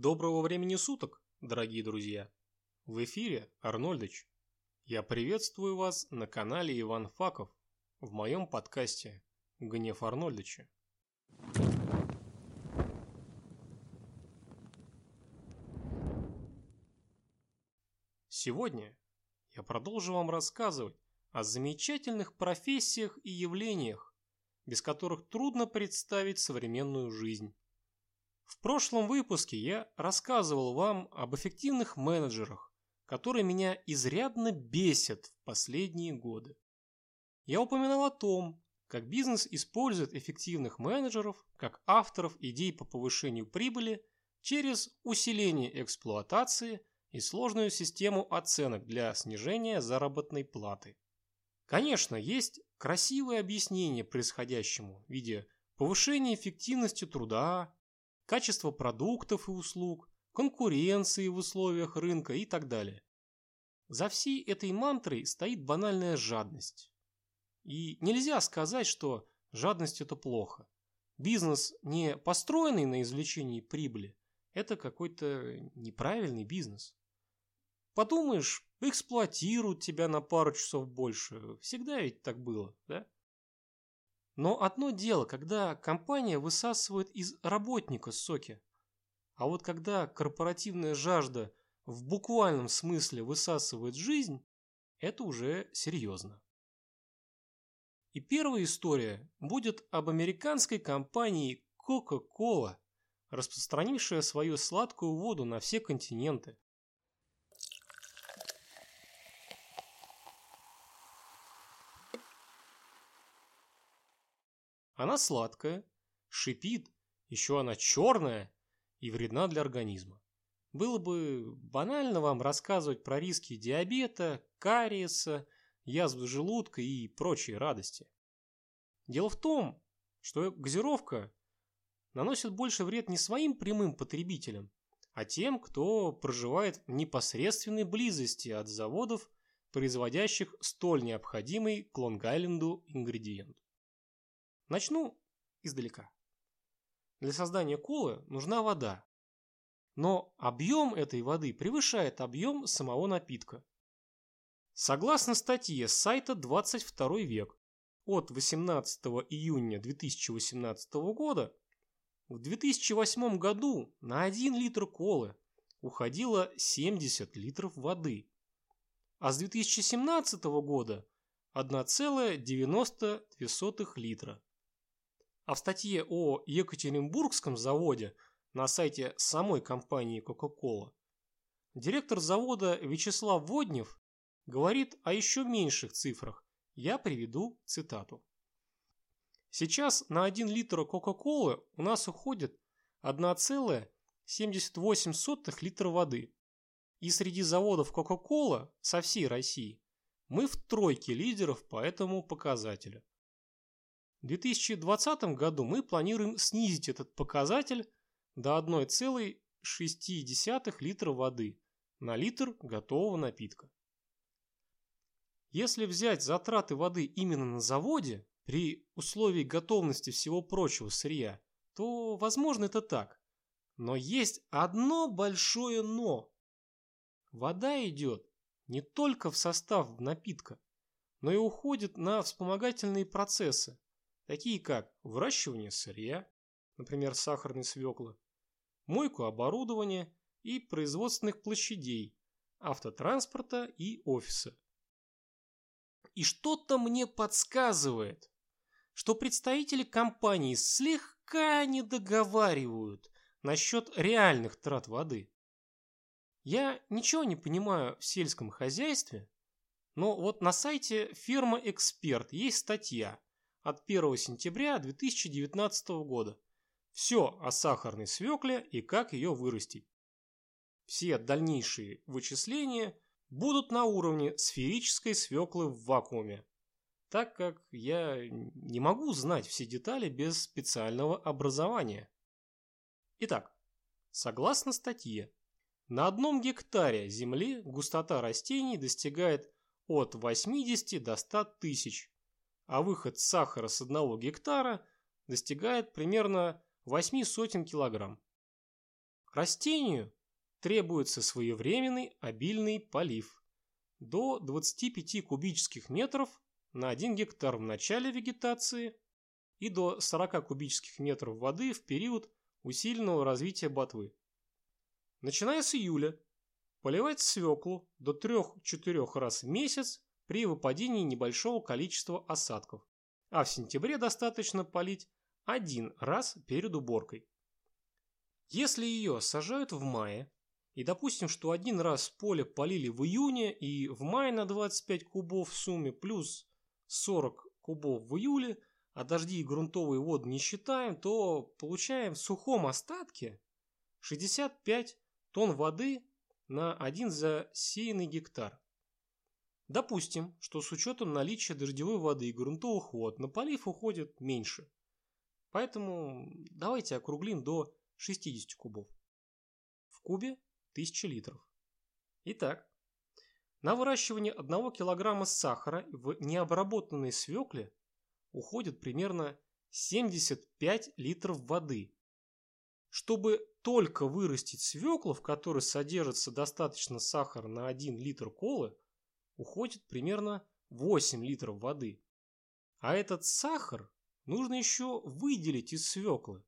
Доброго времени суток, дорогие друзья! В эфире Арнольдыч. Я приветствую вас на канале Иван Факов в моем подкасте «Гнев Арнольдыча». Сегодня я продолжу вам рассказывать о замечательных профессиях и явлениях, без которых трудно представить современную жизнь. В прошлом выпуске я рассказывал вам об эффективных менеджерах, которые меня изрядно бесят в последние годы. Я упоминал о том, как бизнес использует эффективных менеджеров как авторов идей по повышению прибыли через усиление эксплуатации и сложную систему оценок для снижения заработной платы. Конечно, есть красивое объяснение происходящему в виде повышения эффективности труда, качества продуктов и услуг, конкуренции в условиях рынка и так далее. За всей этой мантрой стоит банальная жадность. И нельзя сказать, что жадность это плохо. Бизнес, не построенный на извлечении прибыли, это какой-то неправильный бизнес. Подумаешь, эксплуатируют тебя на пару часов больше. Всегда ведь так было, да? Но одно дело, когда компания высасывает из работника соки. А вот когда корпоративная жажда в буквальном смысле высасывает жизнь, это уже серьезно. И первая история будет об американской компании Coca-Cola, распространившая свою сладкую воду на все континенты. Она сладкая, шипит, еще она черная и вредна для организма. Было бы банально вам рассказывать про риски диабета, кариеса, язвы желудка и прочие радости. Дело в том, что газировка наносит больше вред не своим прямым потребителям, а тем, кто проживает в непосредственной близости от заводов, производящих столь необходимый к ингредиент. Начну издалека. Для создания колы нужна вода. Но объем этой воды превышает объем самого напитка. Согласно статье с сайта 22 век от 18 июня 2018 года, в 2008 году на 1 литр колы уходило 70 литров воды, а с 2017 года 1,92 литра. А в статье о Екатеринбургском заводе на сайте самой компании Coca-Cola директор завода Вячеслав Воднев говорит о еще меньших цифрах. Я приведу цитату. Сейчас на 1 литр Кока-Колы у нас уходит 1,78 литра воды. И среди заводов Coca-Cola со всей России мы в тройке лидеров по этому показателю. В 2020 году мы планируем снизить этот показатель до 1,6 литра воды на литр готового напитка. Если взять затраты воды именно на заводе, при условии готовности всего прочего сырья, то возможно это так. Но есть одно большое «но». Вода идет не только в состав напитка, но и уходит на вспомогательные процессы, такие как выращивание сырья, например, сахарной свеклы, мойку оборудования и производственных площадей, автотранспорта и офиса. И что-то мне подсказывает, что представители компании слегка не договаривают насчет реальных трат воды. Я ничего не понимаю в сельском хозяйстве, но вот на сайте фирма Эксперт есть статья от 1 сентября 2019 года. Все о сахарной свекле и как ее вырастить. Все дальнейшие вычисления будут на уровне сферической свеклы в вакууме, так как я не могу знать все детали без специального образования. Итак, согласно статье, на одном гектаре земли густота растений достигает от 80 до 100 тысяч а выход сахара с одного гектара достигает примерно 8 сотен килограмм. Растению требуется своевременный обильный полив до 25 кубических метров на 1 гектар в начале вегетации и до 40 кубических метров воды в период усиленного развития ботвы. Начиная с июля, поливать свеклу до 3-4 раз в месяц при выпадении небольшого количества осадков, а в сентябре достаточно полить один раз перед уборкой. Если ее сажают в мае, и допустим, что один раз поле полили в июне и в мае на 25 кубов в сумме плюс 40 кубов в июле, а дожди и грунтовые воды не считаем, то получаем в сухом остатке 65 тонн воды на один засеянный гектар. Допустим, что с учетом наличия дождевой воды и грунтовых вод на полив уходит меньше. Поэтому давайте округлим до 60 кубов. В кубе 1000 литров. Итак, на выращивание 1 килограмма сахара в необработанной свекле уходит примерно 75 литров воды. Чтобы только вырастить свеклу, в которой содержится достаточно сахара на 1 литр колы, уходит примерно 8 литров воды. А этот сахар нужно еще выделить из свеклы.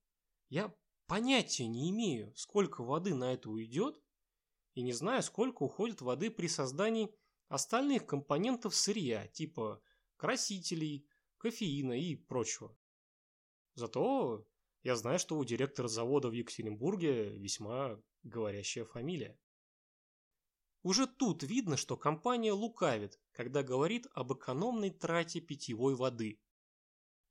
Я понятия не имею, сколько воды на это уйдет, и не знаю, сколько уходит воды при создании остальных компонентов сырья, типа красителей, кофеина и прочего. Зато я знаю, что у директора завода в Екатеринбурге весьма говорящая фамилия. Уже тут видно, что компания лукавит, когда говорит об экономной трате питьевой воды.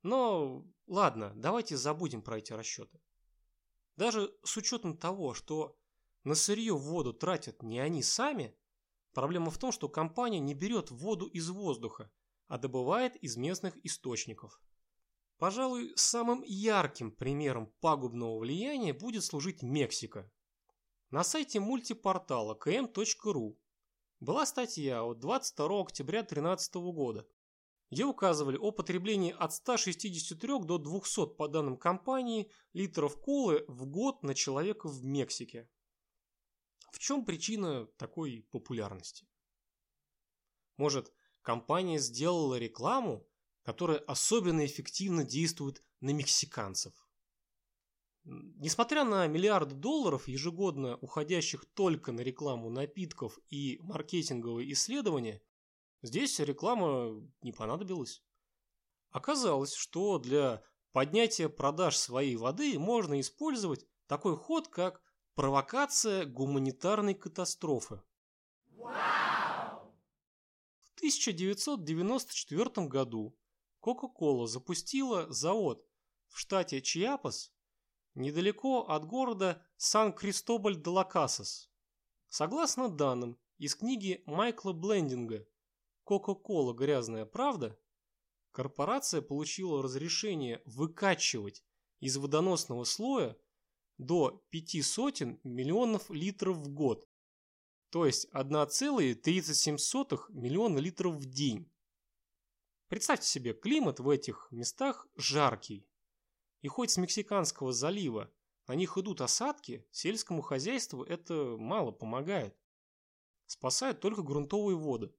Но ладно, давайте забудем про эти расчеты. Даже с учетом того, что на сырье воду тратят не они сами, проблема в том, что компания не берет воду из воздуха, а добывает из местных источников. Пожалуй, самым ярким примером пагубного влияния будет служить Мексика, на сайте мультипортала km.ru была статья от 22 октября 2013 года, где указывали о потреблении от 163 до 200 по данным компании литров колы в год на человека в Мексике. В чем причина такой популярности? Может, компания сделала рекламу, которая особенно эффективно действует на мексиканцев? Несмотря на миллиарды долларов, ежегодно уходящих только на рекламу напитков и маркетинговые исследования, здесь реклама не понадобилась. Оказалось, что для поднятия продаж своей воды можно использовать такой ход, как провокация гуманитарной катастрофы. Wow! В 1994 году Coca-Cola запустила завод в штате Чиапас недалеко от города Сан-Кристобаль-де-Ла-Касас. Согласно данным из книги Майкла Блендинга «Кока-кола. Грязная правда», корпорация получила разрешение выкачивать из водоносного слоя до 5 сотен миллионов литров в год, то есть 1,37 миллиона литров в день. Представьте себе, климат в этих местах жаркий, и хоть с Мексиканского залива на них идут осадки, сельскому хозяйству это мало помогает. Спасают только грунтовые воды.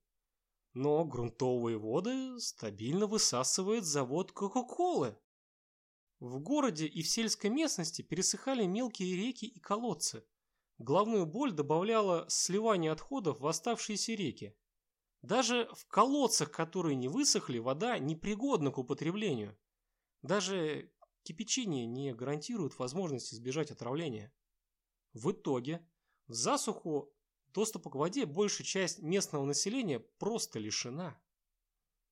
Но грунтовые воды стабильно высасывает завод Кока-Колы. В городе и в сельской местности пересыхали мелкие реки и колодцы. Главную боль добавляло сливание отходов в оставшиеся реки. Даже в колодцах, которые не высохли, вода непригодна к употреблению. Даже Кипячение не гарантирует возможность избежать отравления. В итоге, в засуху доступа к воде большая часть местного населения просто лишена.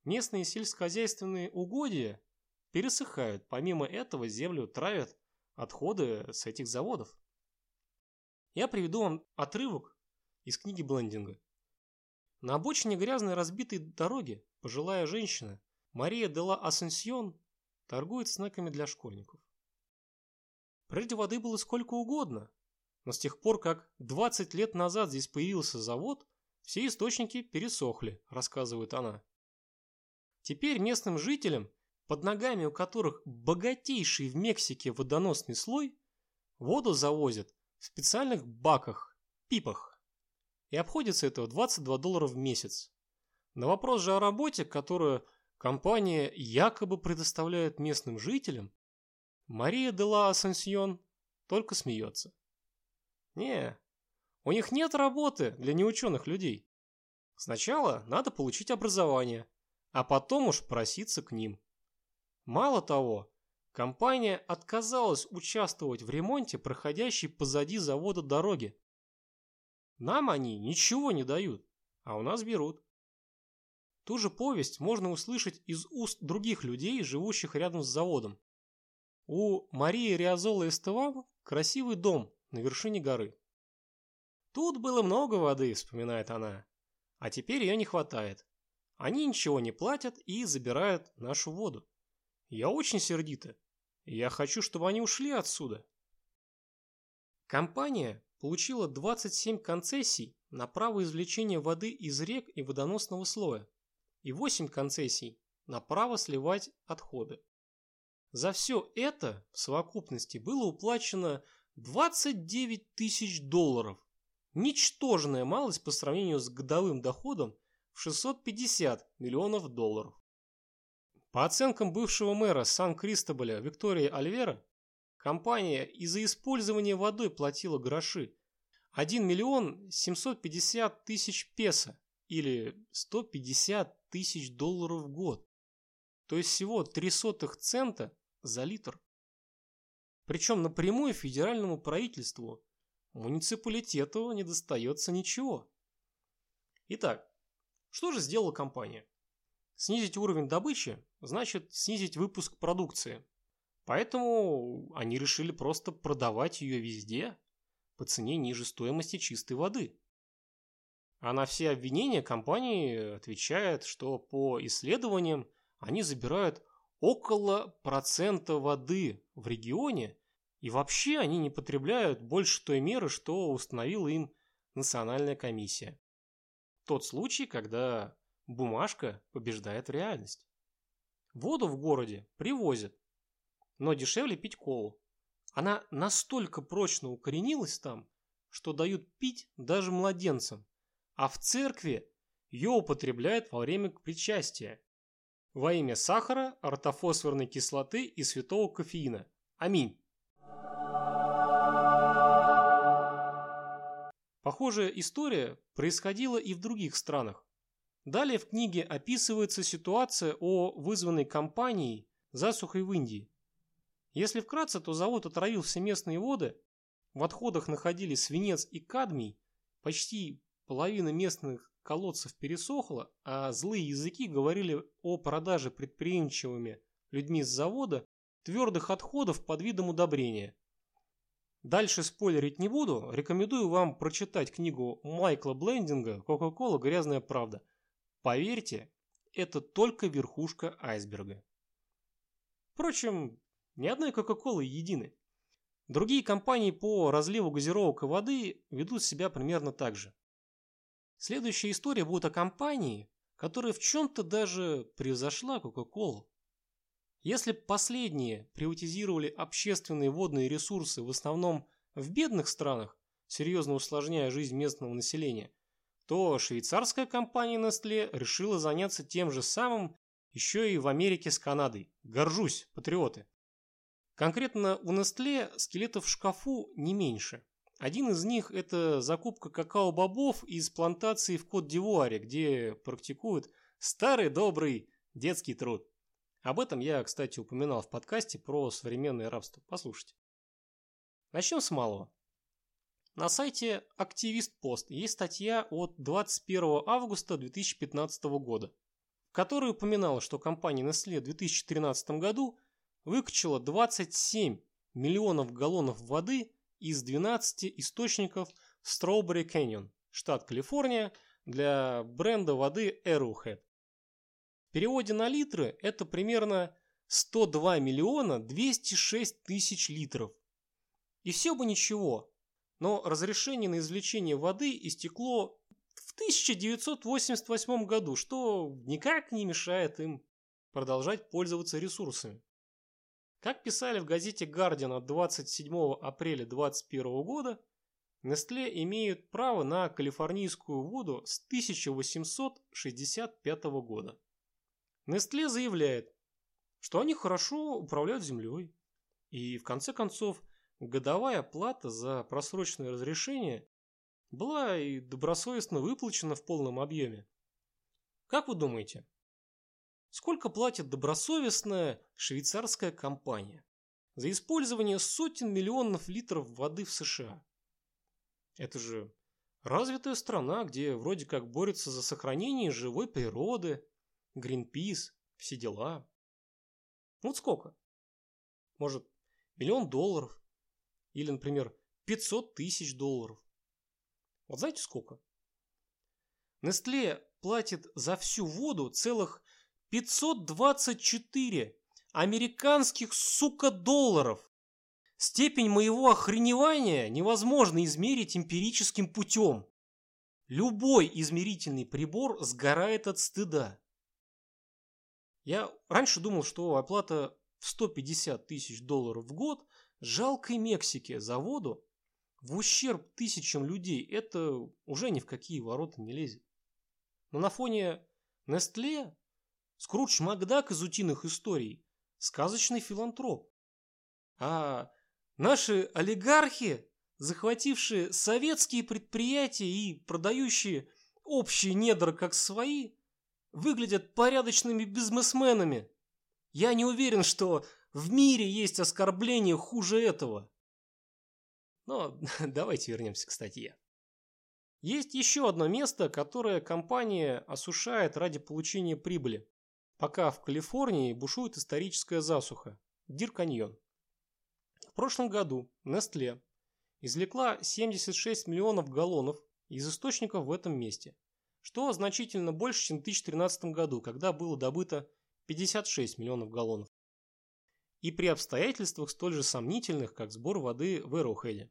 Местные сельскохозяйственные угодья пересыхают, помимо этого землю травят отходы с этих заводов. Я приведу вам отрывок из книги Блендинга. На обочине грязной разбитой дороги пожилая женщина Мария де ла Асенсион торгует снеками для школьников. Прежде воды было сколько угодно, но с тех пор, как 20 лет назад здесь появился завод, все источники пересохли, рассказывает она. Теперь местным жителям, под ногами у которых богатейший в Мексике водоносный слой, воду завозят в специальных баках, пипах. И обходится это в 22 доллара в месяц. На вопрос же о работе, которую компания якобы предоставляет местным жителям, Мария де ла Асансьон только смеется. Не, у них нет работы для неученых людей. Сначала надо получить образование, а потом уж проситься к ним. Мало того, компания отказалась участвовать в ремонте проходящей позади завода дороги. Нам они ничего не дают, а у нас берут. Ту же повесть можно услышать из уст других людей, живущих рядом с заводом. У Марии Риазола Эстевам красивый дом на вершине горы. Тут было много воды, вспоминает она, а теперь ее не хватает. Они ничего не платят и забирают нашу воду. Я очень сердита. Я хочу, чтобы они ушли отсюда. Компания получила 27 концессий на право извлечения воды из рек и водоносного слоя и 8 концессий на право сливать отходы. За все это в совокупности было уплачено 29 тысяч долларов. Ничтожная малость по сравнению с годовым доходом в 650 миллионов долларов. По оценкам бывшего мэра Сан-Кристоболя Виктории Альвера, компания из-за использования водой платила гроши 1 миллион 750 тысяч песо или 150 тысяч долларов в год. То есть всего 3 сотых цента за литр. Причем напрямую федеральному правительству, муниципалитету не достается ничего. Итак, что же сделала компания? Снизить уровень добычи значит снизить выпуск продукции. Поэтому они решили просто продавать ее везде по цене ниже стоимости чистой воды. А на все обвинения компании отвечает, что по исследованиям они забирают около процента воды в регионе и вообще они не потребляют больше той меры, что установила им национальная комиссия. Тот случай, когда Бумажка побеждает реальность. Воду в городе привозят, но дешевле пить колу. Она настолько прочно укоренилась там, что дают пить даже младенцам, а в церкви ее употребляют во время причастия. Во имя сахара, ортофосфорной кислоты и святого кофеина. Аминь. Похожая история происходила и в других странах. Далее в книге описывается ситуация о вызванной компанией засухой в Индии. Если вкратце, то завод отравил все местные воды, в отходах находились свинец и кадмий, почти половина местных колодцев пересохла, а злые языки говорили о продаже предприимчивыми людьми с завода твердых отходов под видом удобрения. Дальше спойлерить не буду, рекомендую вам прочитать книгу Майкла Блендинга «Кока-кола. Грязная правда». Поверьте, это только верхушка айсберга. Впрочем, ни одной Кока-Колы едины. Другие компании по разливу газировок и воды ведут себя примерно так же. Следующая история будет о компании, которая в чем-то даже превзошла Кока-Колу. Если последние приватизировали общественные водные ресурсы в основном в бедных странах, серьезно усложняя жизнь местного населения, то швейцарская компания Nestle решила заняться тем же самым еще и в Америке с Канадой. Горжусь, патриоты. Конкретно у Nestle скелетов в шкафу не меньше. Один из них – это закупка какао-бобов из плантации в Кот-д'Ивуаре, где практикуют старый добрый детский труд. Об этом я, кстати, упоминал в подкасте про современное рабство. Послушайте. Начнем с малого. На сайте Активист Пост есть статья от 21 августа 2015 года, в которой упоминала, что компания Nestle в 2013 году выкачала 27 миллионов галлонов воды из 12 источников Strawberry Canyon, штат Калифорния, для бренда воды Arrowhead. В переводе на литры это примерно 102 миллиона 206 тысяч литров. И все бы ничего, но разрешение на извлечение воды истекло в 1988 году, что никак не мешает им продолжать пользоваться ресурсами. Как писали в газете Guardian от 27 апреля 2021 года, Nestle имеют право на калифорнийскую воду с 1865 года. Nestle заявляет, что они хорошо управляют землей. И в конце концов, годовая плата за просроченное разрешение была и добросовестно выплачена в полном объеме. Как вы думаете, сколько платит добросовестная швейцарская компания за использование сотен миллионов литров воды в США? Это же развитая страна, где вроде как борются за сохранение живой природы, Гринпис, все дела. Вот сколько? Может, миллион долларов? Или, например, 500 тысяч долларов? Вот знаете сколько? Нестле платит за всю воду целых 524 американских, сука, долларов. Степень моего охреневания невозможно измерить эмпирическим путем. Любой измерительный прибор сгорает от стыда. Я раньше думал, что оплата в 150 тысяч долларов в год жалкой Мексике за воду в ущерб тысячам людей это уже ни в какие ворота не лезет. Но на фоне Нестле Скрудж Макдак из утиных историй – сказочный филантроп. А наши олигархи, захватившие советские предприятия и продающие общие недра как свои, выглядят порядочными бизнесменами. Я не уверен, что в мире есть оскорбление хуже этого. Но давайте вернемся к статье. Есть еще одно место, которое компания осушает ради получения прибыли, пока в Калифорнии бушует историческая засуха – Дир-каньон. В прошлом году Nestle извлекла 76 миллионов галлонов из источников в этом месте, что значительно больше, чем в 2013 году, когда было добыто 56 миллионов галлонов. И при обстоятельствах столь же сомнительных, как сбор воды в Эроухеде.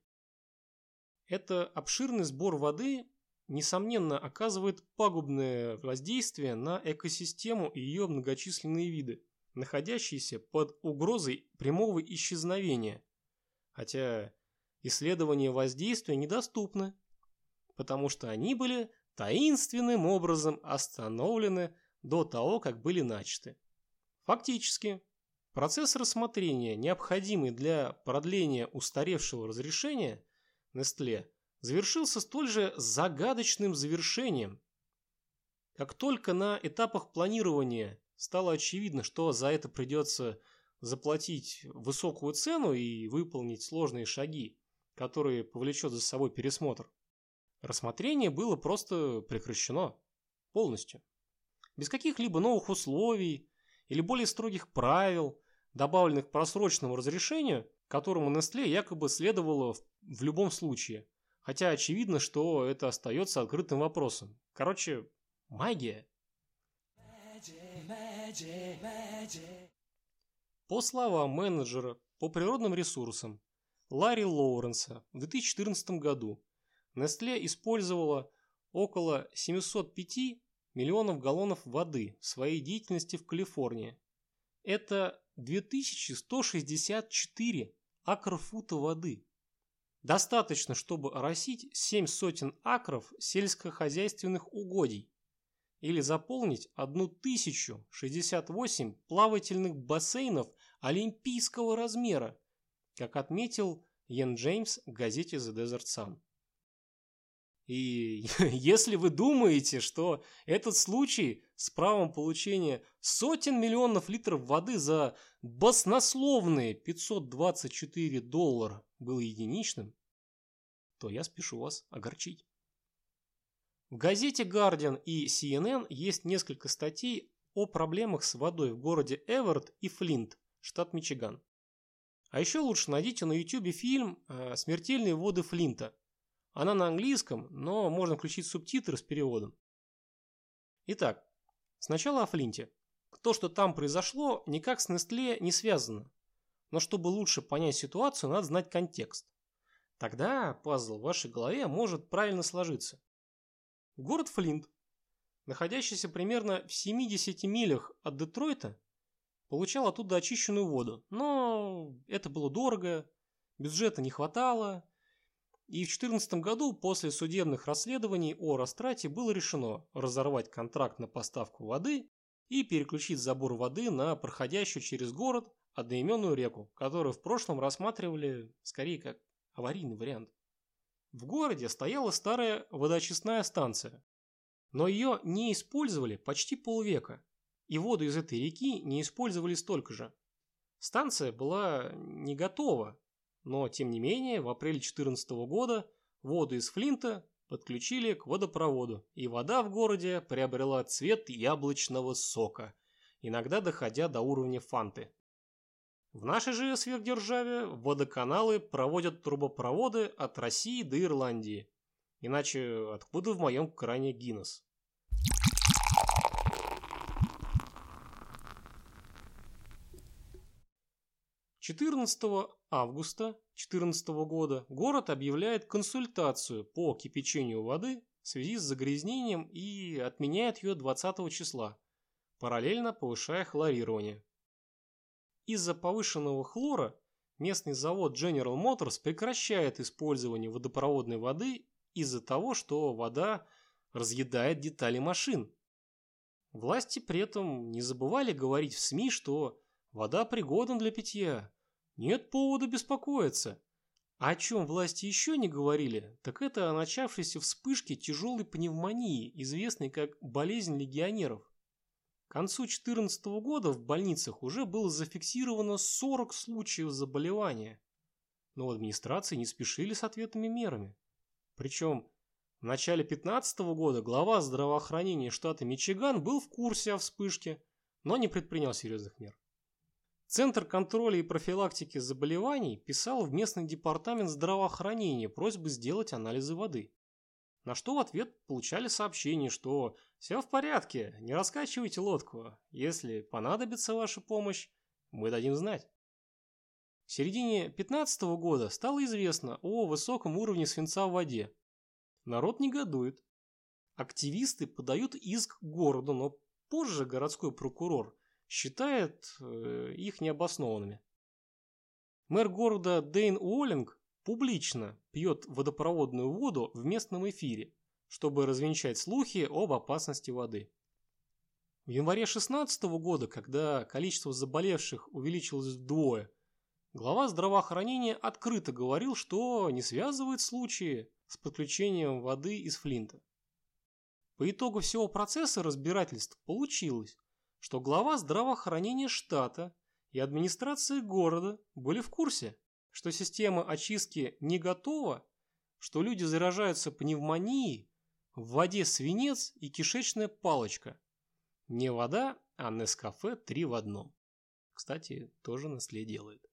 Это обширный сбор воды, несомненно, оказывает пагубное воздействие на экосистему и ее многочисленные виды, находящиеся под угрозой прямого исчезновения. Хотя исследования воздействия недоступны, потому что они были таинственным образом остановлены до того, как были начаты. Фактически, процесс рассмотрения, необходимый для продления устаревшего разрешения, Нестле завершился столь же загадочным завершением. Как только на этапах планирования стало очевидно, что за это придется заплатить высокую цену и выполнить сложные шаги, которые повлечет за собой пересмотр, рассмотрение было просто прекращено полностью. Без каких-либо новых условий или более строгих правил, добавленных к просроченному разрешению, которому Nestle якобы следовало в любом случае. Хотя очевидно, что это остается открытым вопросом. Короче, магия. По словам менеджера по природным ресурсам Ларри Лоуренса в 2014 году Nestle использовала около 705 миллионов галлонов воды в своей деятельности в Калифорнии. Это 2164 акрфута воды. Достаточно, чтобы оросить 7 сотен акров сельскохозяйственных угодий или заполнить 1068 плавательных бассейнов олимпийского размера, как отметил Йен Джеймс в газете The Desert Sun. И если вы думаете, что этот случай с правом получения сотен миллионов литров воды за баснословные 524 доллара был единичным, то я спешу вас огорчить. В газете Guardian и CNN есть несколько статей о проблемах с водой в городе Эверт и Флинт, штат Мичиган. А еще лучше найдите на YouTube фильм э, «Смертельные воды Флинта», она на английском, но можно включить субтитры с переводом. Итак, сначала о Флинте. То, что там произошло, никак с Нестле не связано. Но чтобы лучше понять ситуацию, надо знать контекст. Тогда пазл в вашей голове может правильно сложиться. Город Флинт, находящийся примерно в 70 милях от Детройта, получал оттуда очищенную воду. Но это было дорого, бюджета не хватало, И в 2014 году после судебных расследований о растрате было решено разорвать контракт на поставку воды и переключить забор воды на проходящую через город одноименную реку, которую в прошлом рассматривали скорее как аварийный вариант. В городе стояла старая водоочистная станция, но ее не использовали почти полвека, и воду из этой реки не использовали столько же. Станция была не готова, но тем не менее в апреле 2014 года воду из Флинта подключили к водопроводу, и вода в городе приобрела цвет яблочного сока, иногда доходя до уровня фанты. В нашей же сверхдержаве водоканалы проводят трубопроводы от России до Ирландии. Иначе откуда в моем кране Гиннес? 14 августа 2014 года город объявляет консультацию по кипячению воды в связи с загрязнением и отменяет ее 20 числа, параллельно повышая хлорирование. Из-за повышенного хлора местный завод General Motors прекращает использование водопроводной воды из-за того, что вода разъедает детали машин. Власти при этом не забывали говорить в СМИ, что вода пригодна для питья, нет повода беспокоиться. А о чем власти еще не говорили, так это о начавшейся вспышке тяжелой пневмонии, известной как болезнь легионеров. Концу 2014 года в больницах уже было зафиксировано 40 случаев заболевания. Но администрации не спешили с ответными мерами. Причем в начале 2015 года глава здравоохранения штата Мичиган был в курсе о вспышке, но не предпринял серьезных мер. Центр контроля и профилактики заболеваний писал в местный департамент здравоохранения просьбы сделать анализы воды. На что в ответ получали сообщение, что «все в порядке, не раскачивайте лодку, если понадобится ваша помощь, мы дадим знать». В середине 2015 года стало известно о высоком уровне свинца в воде. Народ негодует. Активисты подают иск городу, но позже городской прокурор считает э, их необоснованными. Мэр города Дейн Уоллинг публично пьет водопроводную воду в местном эфире, чтобы развенчать слухи об опасности воды. В январе 2016 года, когда количество заболевших увеличилось вдвое, глава здравоохранения открыто говорил, что не связывает случаи с подключением воды из Флинта. По итогу всего процесса разбирательств получилось, что глава здравоохранения штата и администрация города были в курсе, что система очистки не готова, что люди заражаются пневмонией, в воде свинец и кишечная палочка. Не вода, а Нескафе три в одном. Кстати, тоже Nestle делает.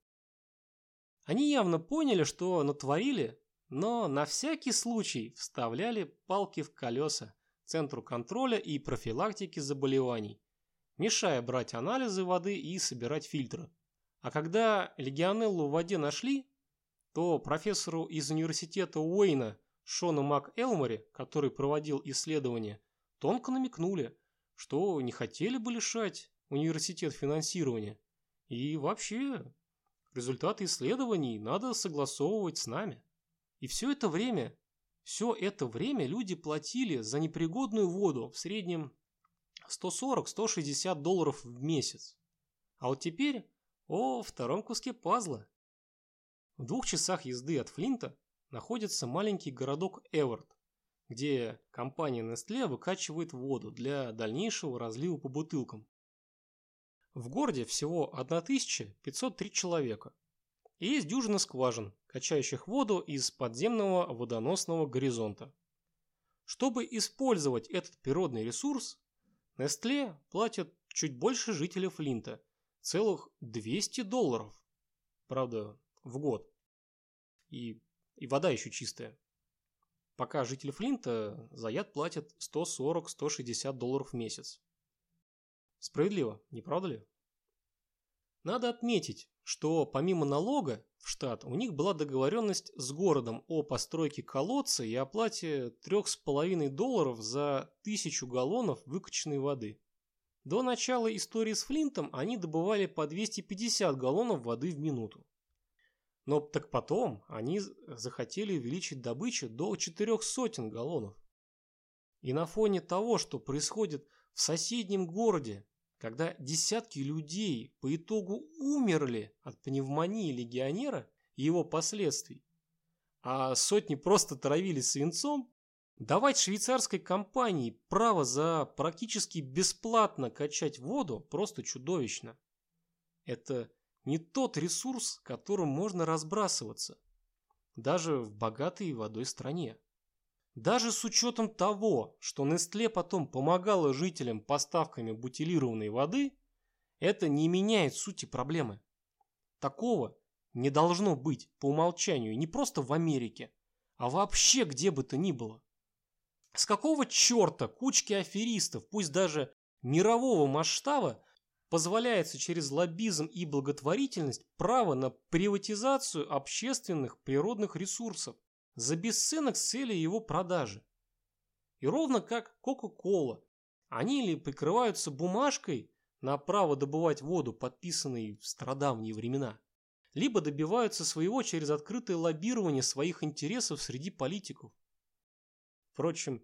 Они явно поняли, что натворили, но на всякий случай вставляли палки в колеса Центру контроля и профилактики заболеваний, мешая брать анализы воды и собирать фильтры. А когда легионеллу в воде нашли, то профессору из университета Уэйна Шону МакЭлмори, который проводил исследования, тонко намекнули, что не хотели бы лишать университет финансирования. И вообще, результаты исследований надо согласовывать с нами. И все это время, все это время люди платили за непригодную воду в среднем 140-160 долларов в месяц. А вот теперь о втором куске пазла. В двух часах езды от Флинта находится маленький городок Эверт, где компания Nestle выкачивает воду для дальнейшего разлива по бутылкам. В городе всего 1503 человека. И есть дюжина скважин, качающих воду из подземного водоносного горизонта. Чтобы использовать этот природный ресурс, Нестле платят чуть больше жителей Флинта. Целых 200 долларов. Правда, в год. И, и вода еще чистая. Пока жители Флинта за яд платят 140-160 долларов в месяц. Справедливо, не правда ли? Надо отметить, что помимо налога в штат у них была договоренность с городом о постройке колодца и оплате 3,5 долларов за тысячу галлонов выкачанной воды. До начала истории с Флинтом они добывали по 250 галлонов воды в минуту. Но так потом они захотели увеличить добычу до четырех сотен галлонов. И на фоне того, что происходит в соседнем городе, когда десятки людей по итогу умерли от пневмонии легионера и его последствий, а сотни просто травились свинцом, давать швейцарской компании право за практически бесплатно качать воду просто чудовищно. Это не тот ресурс, которым можно разбрасываться, даже в богатой водой стране. Даже с учетом того, что Нестле потом помогала жителям поставками бутилированной воды, это не меняет сути проблемы. Такого не должно быть по умолчанию не просто в Америке, а вообще где бы то ни было. С какого черта кучки аферистов, пусть даже мирового масштаба, позволяется через лоббизм и благотворительность право на приватизацию общественных природных ресурсов за бесценок с целью его продажи. И ровно как Кока-Кола, они ли прикрываются бумажкой на право добывать воду, подписанной в страдавние времена, либо добиваются своего через открытое лоббирование своих интересов среди политиков. Впрочем,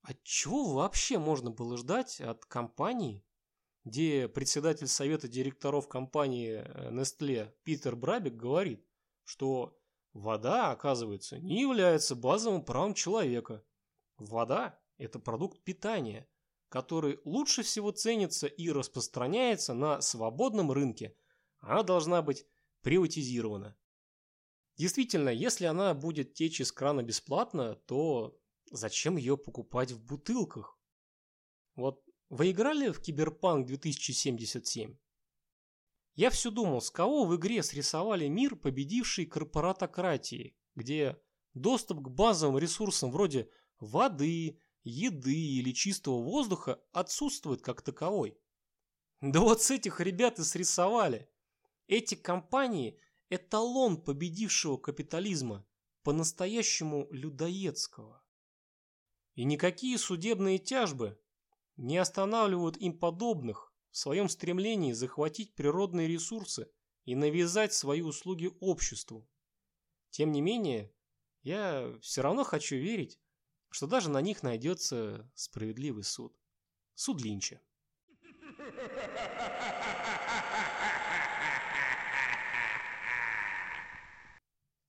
от чего вообще можно было ждать от компании, где председатель совета директоров компании э, Nestle Питер Брабик говорит, что вода, оказывается, не является базовым правом человека. Вода – это продукт питания, который лучше всего ценится и распространяется на свободном рынке. Она должна быть приватизирована. Действительно, если она будет течь из крана бесплатно, то зачем ее покупать в бутылках? Вот вы играли в Киберпанк 2077? Я все думал, с кого в игре срисовали мир, победивший корпоратократии, где доступ к базовым ресурсам вроде воды, еды или чистого воздуха отсутствует как таковой. Да вот с этих ребят и срисовали. Эти компании – эталон победившего капитализма, по-настоящему людоедского. И никакие судебные тяжбы не останавливают им подобных в своем стремлении захватить природные ресурсы и навязать свои услуги обществу. Тем не менее, я все равно хочу верить, что даже на них найдется справедливый суд. Суд Линча.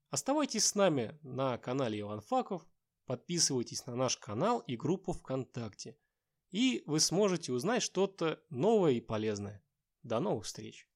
Оставайтесь с нами на канале Иван Факов, подписывайтесь на наш канал и группу ВКонтакте – и вы сможете узнать что-то новое и полезное. До новых встреч!